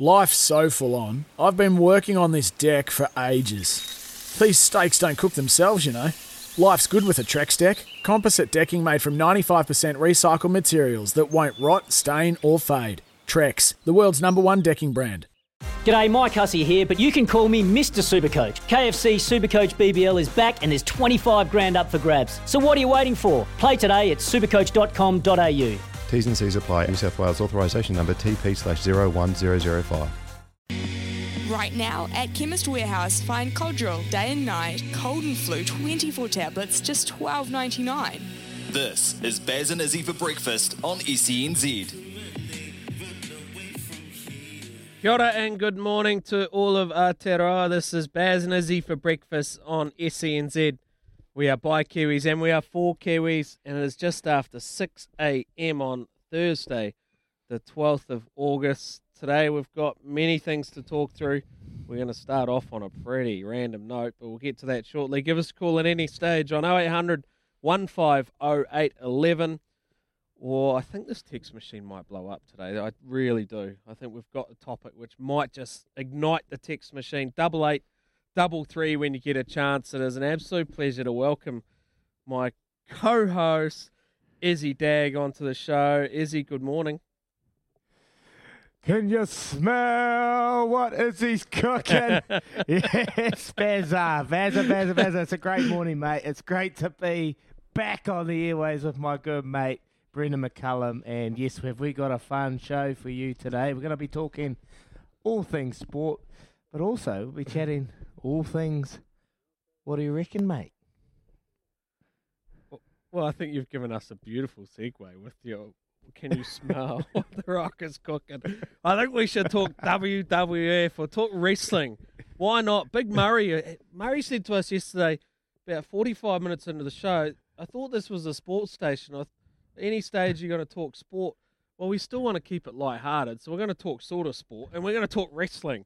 Life's so full on. I've been working on this deck for ages. These steaks don't cook themselves, you know. Life's good with a Trex deck. Composite decking made from 95% recycled materials that won't rot, stain, or fade. Trex, the world's number one decking brand. G'day, Mike Hussey here, but you can call me Mr. Supercoach. KFC Supercoach BBL is back and there's 25 grand up for grabs. So what are you waiting for? Play today at supercoach.com.au. T's and C's apply. New South Wales authorisation number TP slash 01005. Right now at Chemist Warehouse, find Codral day and night, cold and flu 24 tablets, just $12.99. This is Baz and Izzy for breakfast on E SENZ. Kia ora and good morning to all of Aotearoa. This is Baz and Izzy for breakfast on SENZ. We are by Kiwis and we are for Kiwis, and it is just after 6 a.m. on Thursday, the 12th of August. Today we've got many things to talk through. We're going to start off on a pretty random note, but we'll get to that shortly. Give us a call at any stage on 0800 150811 or I think this text machine might blow up today. I really do. I think we've got a topic which might just ignite the text machine. Double eight, double three when you get a chance. It is an absolute pleasure to welcome my co-host Izzy Dagg onto the show. Izzy, good morning. Can you smell what Izzy's cooking? yes, Bazza, Bazza, Bazza, Bazza. It's a great morning, mate. It's great to be back on the airways with my good mate Brendon McCullum. And yes, have we got a fun show for you today? We're going to be talking all things sport, but also we'll be chatting all things. What do you reckon, mate? Well, I think you've given us a beautiful segue with your can you smell what the rock is cooking? I think we should talk WWF or talk wrestling. Why not? Big Murray. uh, Murray said to us yesterday, about 45 minutes into the show, I thought this was a sports station. I, any stage you're going to talk sport. Well, we still want to keep it light-hearted, so we're going to talk sort of sport, and we're going to talk wrestling.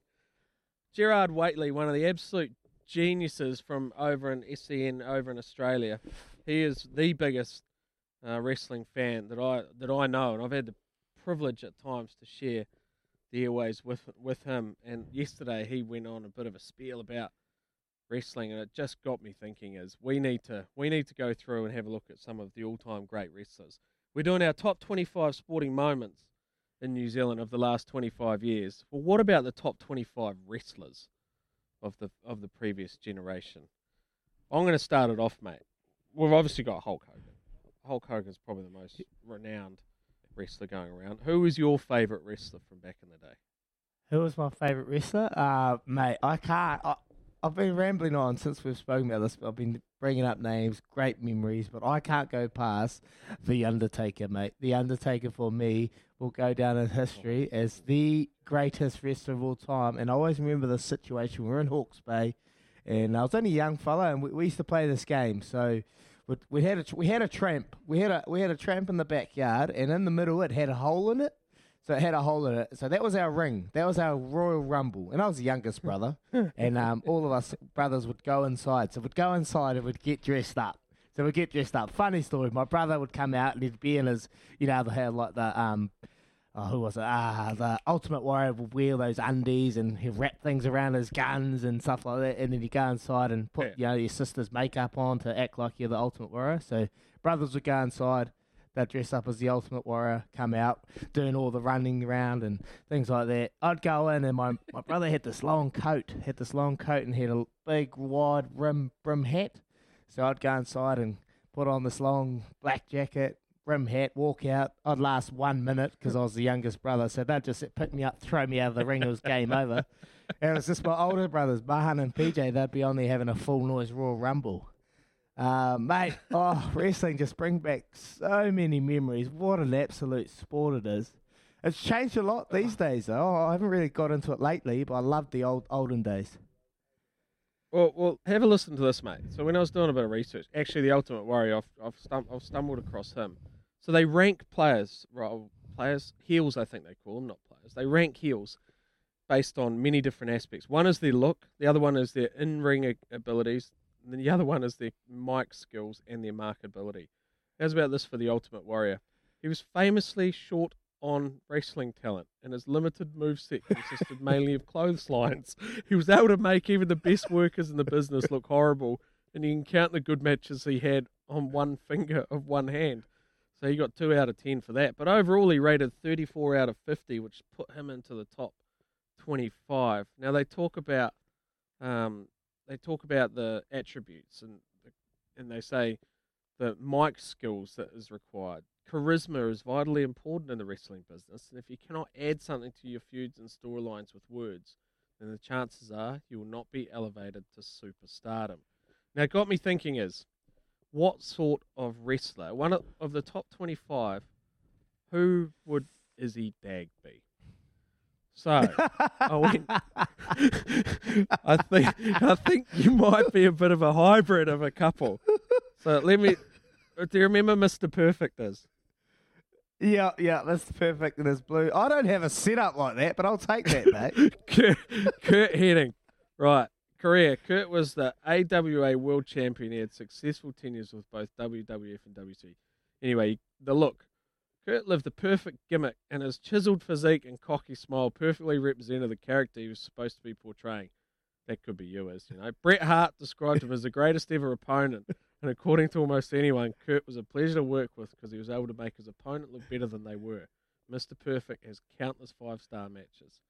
Gerard Whateley, one of the absolute geniuses from over in SEN over in Australia, he is the biggest uh, wrestling fan that I that I know, and I've had the privilege at times to share the airways with with him. And yesterday he went on a bit of a spiel about wrestling, and it just got me thinking: is we need to we need to go through and have a look at some of the all time great wrestlers. We're doing our top twenty five sporting moments in New Zealand of the last twenty five years. Well, what about the top twenty five wrestlers of the of the previous generation? I'm going to start it off, mate. We've obviously got Hulk Hogan. Hulk Hogan's probably the most renowned wrestler going around. Who is your favourite wrestler from back in the day? Who was my favourite wrestler? Uh, mate, I can't. I, I've been rambling on since we've spoken about this. But I've been bringing up names, great memories, but I can't go past The Undertaker, mate. The Undertaker for me will go down in history as the greatest wrestler of all time. And I always remember the situation. We were in Hawke's Bay, and I was only a young fella, and we, we used to play this game. So we, we had a we had a tramp. We had a we had a tramp in the backyard, and in the middle it had a hole in it. So it had a hole in it. So that was our ring. That was our Royal Rumble. And I was the youngest brother. and um, all of us brothers would go inside. So we'd go inside and we'd get dressed up. So we'd get dressed up. Funny story. My brother would come out and he'd be in his, you know, they had like the, um, oh, who was it? Ah, the Ultimate Warrior would wear those undies and he'd wrap things around his guns and stuff like that. And then you go inside and put, you know, your sister's makeup on to act like you're the Ultimate Warrior. So brothers would go inside they'd dress up as the Ultimate Warrior, come out doing all the running around and things like that. I'd go in, and my, my brother had this long coat, had this long coat, and he had a big wide rim brim hat. So I'd go inside and put on this long black jacket, brim hat, walk out. I'd last one minute because I was the youngest brother, so they'd just pick me up, throw me out of the ring. It was game over. And it was just my older brothers, Mahan and PJ. They'd be on there having a full noise Royal Rumble. Uh, mate, oh, wrestling just brings back so many memories. What an absolute sport it is. It's changed a lot these days, though. I haven't really got into it lately, but I love the old olden days. Well, well, have a listen to this, mate. So when I was doing a bit of research, actually, the Ultimate Warrior, I've I've, stum- I've stumbled across him. So they rank players, right? Players, heels, I think they call them, not players. They rank heels based on many different aspects. One is their look, the other one is their in-ring abilities, and then the other one is their mic skills and their marketability. How's about this for the Ultimate Warrior? He was famously short on wrestling talent, and his limited moveset consisted mainly of clotheslines. He was able to make even the best workers in the business look horrible, and you can count the good matches he had on one finger of one hand. So he got two out of ten for that. But overall, he rated 34 out of 50, which put him into the top 25. Now they talk about um, they talk about the attributes and and they say the mic skills that is required. Charisma is vitally important in the wrestling business, and if you cannot add something to your feuds and storylines with words, then the chances are you will not be elevated to superstardom. Now, got me thinking is what sort of wrestler, one of, of the top 25, who would Izzy Dagg be? So I went. I think I think you might be a bit of a hybrid of a couple. So let me. Do you remember Mr. Perfect is? Yeah, yeah, that's perfect in his blue. I don't have a setup like that, but I'll take that, mate. Curt, Curt Hennig. Right. Career. Curt was the AWA World Champion. He had successful tenures with both WWF and WC. Anyway, the look. Curt lived the perfect gimmick, and his chiseled physique and cocky smile perfectly represented the character he was supposed to be portraying. That could be you, as you know. Bret Hart described him as the greatest ever opponent, and according to almost anyone, Curt was a pleasure to work with because he was able to make his opponent look better than they were. Mr. Perfect has countless five star matches.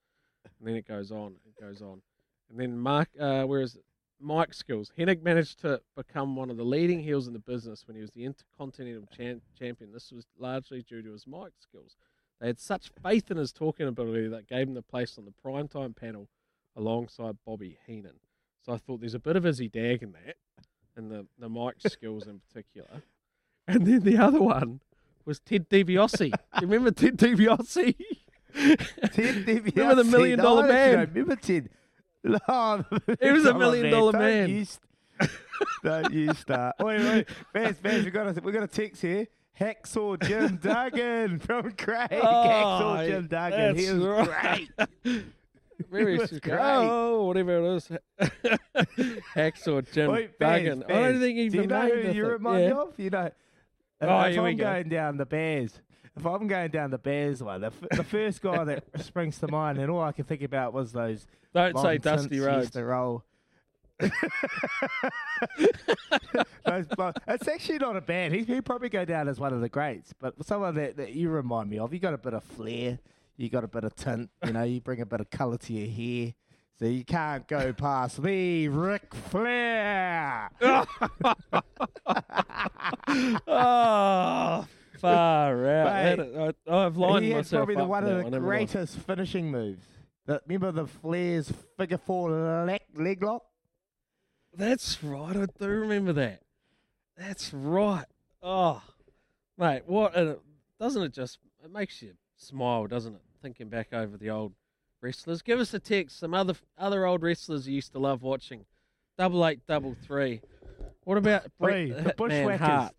And then it goes on, it goes on. And then Mark, uh, where is it? Mike skills. Hennig managed to become one of the leading heels in the business when he was the Intercontinental Cham- Champion. This was largely due to his mic skills. They had such faith in his talking ability that gave him the place on the primetime panel alongside Bobby Heenan. So I thought there's a bit of Izzy Dagg in that, and the, the mic skills in particular. And then the other one was Ted DiBiase. Do you remember Ted DiBiase? Ted DiBiase. Remember the million dollar man? Remember Ted? No, He was a million dollar man. you st- don't you start. Wait, wait. Baz, Baz, we got a, we got a text here. Hacksaw Jim Duggan from Craig. Oh, Hacksaw Jim Duggan. He Oh, was right. great. Maybe it's great. oh, whatever it is. Hacksaw Jim Wait, Baz, Duggan. I don't think he Do you know who you remind yeah. me of? You know, Oh, if here we I'm go. going down the Bears, if I'm going down the Bears one, the, f- the first guy that springs to mind, and all I can think about was those. Don't say Dusty Rhodes. To roll. Those it's actually not a bad. He he'd probably go down as one of the greats. But someone that, that you remind me of, you got a bit of flair, you got a bit of tint. You know, you bring a bit of colour to your hair. So you can't go past the Ric Flair. oh, far out. Mate, That- I, I've lined he had myself probably the one of that the one, haven't greatest finishing moves. The, remember the Flair's figure four leg, leg lock? That's right. I do remember that. That's right. Oh, mate, what? And it, doesn't it just? It makes you smile, doesn't it? Thinking back over the old wrestlers. Give us a text. Some other other old wrestlers you used to love watching. Double eight, double three. What about Bret Hey, the the Bushwhackers. Hart?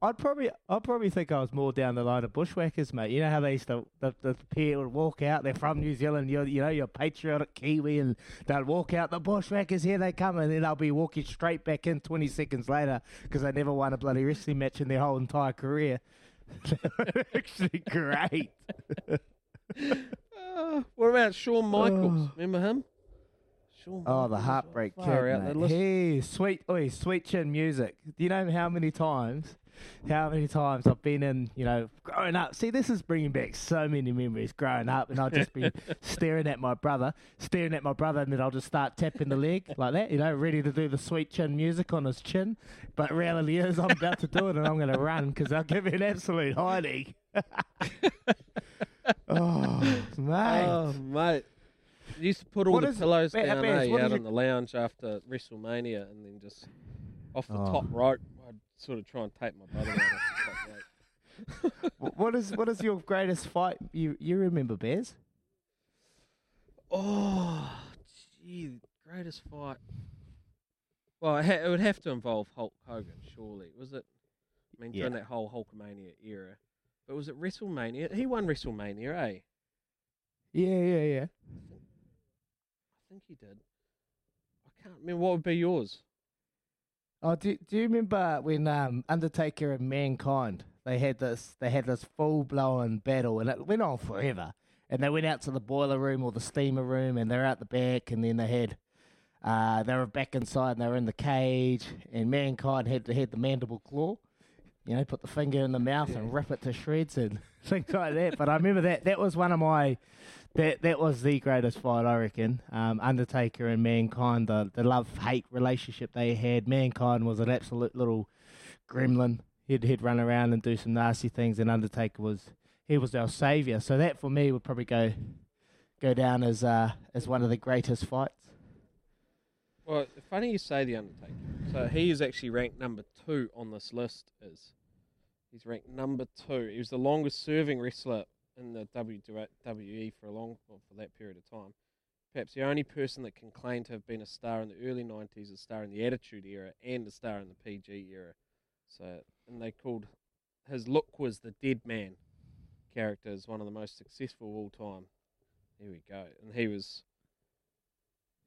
I'd probably, I'd probably think I was more down the line of bushwhackers, mate. You know how they used to, the, the pair would walk out. They're from New Zealand. You're, you know, you're patriotic Kiwi, and they'd walk out. The bushwhackers, here they come, and then they'll be walking straight back in 20 seconds later because they never won a bloody wrestling match in their whole entire career. Actually great. Uh, what about Shawn Michaels? Remember him? Shawn Oh, the heartbreak kid, out. mate. Hey, sweet, oi, sweet chin music. Do you know how many times, how many times I've been in, you know, growing up? See, this is bringing back so many memories growing up, and I'll just be staring at my brother, staring at my brother, and then I'll just start tapping the leg like that, you know, ready to do the sweet chin music on his chin. But reality is, I'm about to do it, and I'm going to run because I'll give an absolute hiding. oh, mate. Oh, mate. You used to put all What the pillows Ba- down Baz, eh, out on the lounge after WrestleMania and then just off the Oh. top rope, sort of try and tape my brother out off the top rope. What is what is your greatest fight you you remember, Bears? Oh, gee, greatest fight. Well, it, ha- it would have to involve Hulk Hogan, surely. Was it? I mean, during Yeah. that whole Hulkamania era. But was it WrestleMania? He won WrestleMania, eh? Yeah, yeah, yeah. I think he did. I can't remember. What would be yours? Oh, do do you remember when um, Undertaker and Mankind they had this they had this full blown battle, and it went on forever. And they went out to the boiler room or the steamer room, and they're out the back, and then they had. Uh, they were back inside and they were in the cage, and mankind had to had the mandible claw, you know, put the finger in the mouth and rip it to shreds and things like that. But I remember that that was one of my that that was the greatest fight I reckon. Um, Undertaker and Mankind, the the love hate relationship they had. Mankind was an absolute little gremlin. He'd he'd run around and do some nasty things, and Undertaker was he was our savior. So that for me would probably go go down as uh, as one of the greatest fights. Well, funny you say the Undertaker. So he is actually ranked number two on this list. Is he's ranked number two? He was the longest serving wrestler in the WWE for a long well, for that period of time. Perhaps the only person that can claim to have been a star in the early '90s, a star in the Attitude Era, and a star in the PG era. So, and they called his look was the Dead Man character is one of the most successful of all time. Here we go, and he was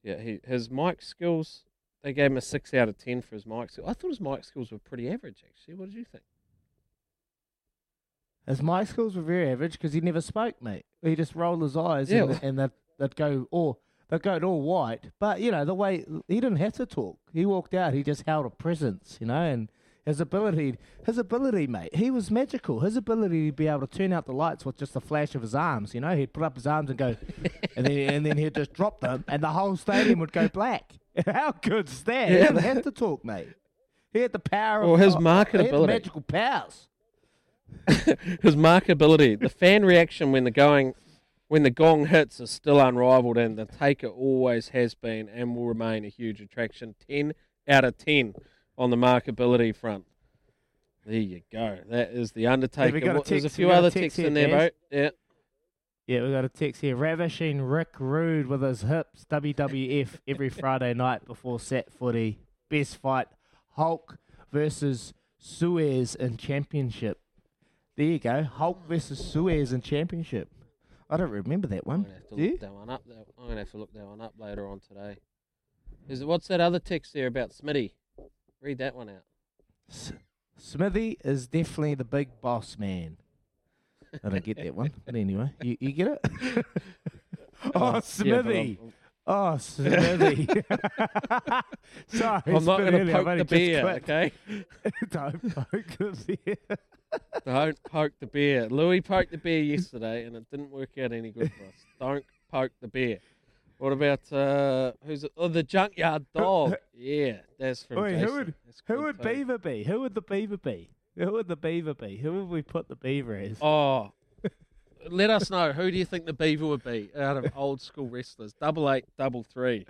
yeah, he, his mic skills, they gave him a 6 out of 10 for his mic skills. I thought his mic skills were pretty average, actually. What did you think? His my skills were very average because he never spoke, mate. He just rolled his eyes Yeah. and, and they'd, they'd go all they'd go all white. But you know the way he didn't have to talk. He walked out. He just held a presence, you know, and his ability, his ability, mate. He was magical. His ability to be able to turn out the lights with just a flash of his arms. You know, he'd put up his arms and go, and then and then he'd just drop them, and the whole stadium would go black. How good's that? He Yeah, didn't have to talk, mate. He had the power. Or of, his uh, He had the marketability. magical powers. his markability, the fan reaction when the going, when the gong hits is still unrivaled, and the Taker always has been and will remain a huge attraction. 10 out of 10 on the markability front. There you go. That is the Undertaker. got a There's a few we got a other text texts here, in there, bro. Yeah. Yeah, we got a text here. Ravishing Rick Rude with his hips. WWF every Friday night before set footy. Best fight. Hulk versus Zeus in championship. There you go. Hulk versus Zeus in championship. I don't remember that I'm one. gonna have to Do you? look that one up. That- I'm gonna have to look that one up later on today. Is it, what's that other text there about Smitty? Read that one out. S- Smithy is definitely the big boss man. I don't get that one. But anyway, you, you get it? oh, Yeah, but Smithy. I'm- Oh, Smithy. Sorry, I'm, it's not been going to I've poke only the just bear, clicked. okay? Don't poke the bear. Don't poke the bear. Louis poked the bear yesterday, and it didn't work out any good for us. Don't poke the bear. What about uh, who's it? Oh, the junkyard dog. Yeah, that's from Wait, Jason. who would That's who good would too. Beaver be? Who would the Beaver be? Who would the Beaver be? Who would we put the Beaver as? Oh, let us know. Who do you think the beaver would be out of old school wrestlers? Double eight, double three.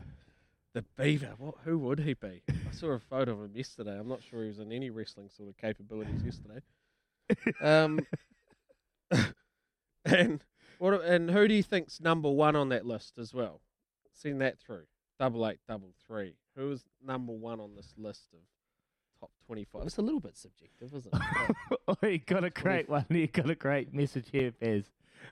The beaver. What? Who would he be? I saw a photo of him yesterday. I'm not sure he was in any wrestling sort of capabilities yesterday. Um, and what? And who do you think's number one on that list as well? Send that through. Double eight, double three. Who is number one on this list of top twenty-five? It's a little bit subjective, isn't it? oh, you got a great one. You got a great message here, Bez.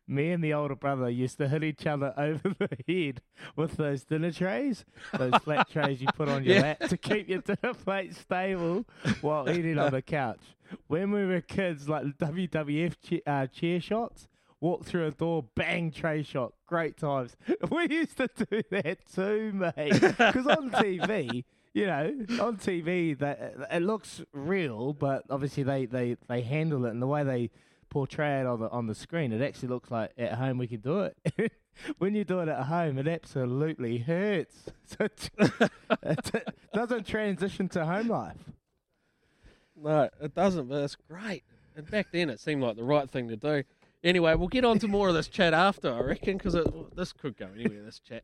Me and the older brother used to hit each other over the head with those dinner trays, those flat trays you put on your Yeah. lap to keep your dinner plate stable while eating on the couch. When we were kids, like WWF che- uh, chair shots, walk through a door, bang, tray shot. Great times. We used to do that too, mate. Because on TV, you know, on TV, that it looks real, but obviously they, they, they handle it and the way they portray it on the on the screen, it actually looks like at home we can do it. when you do it at home, it absolutely hurts. So it, it doesn't transition to home life. No, it doesn't, but it's great. And back then, it seemed like the right thing to do. Anyway, we'll get on to more of this chat after, I reckon, because this could go anywhere, this chat.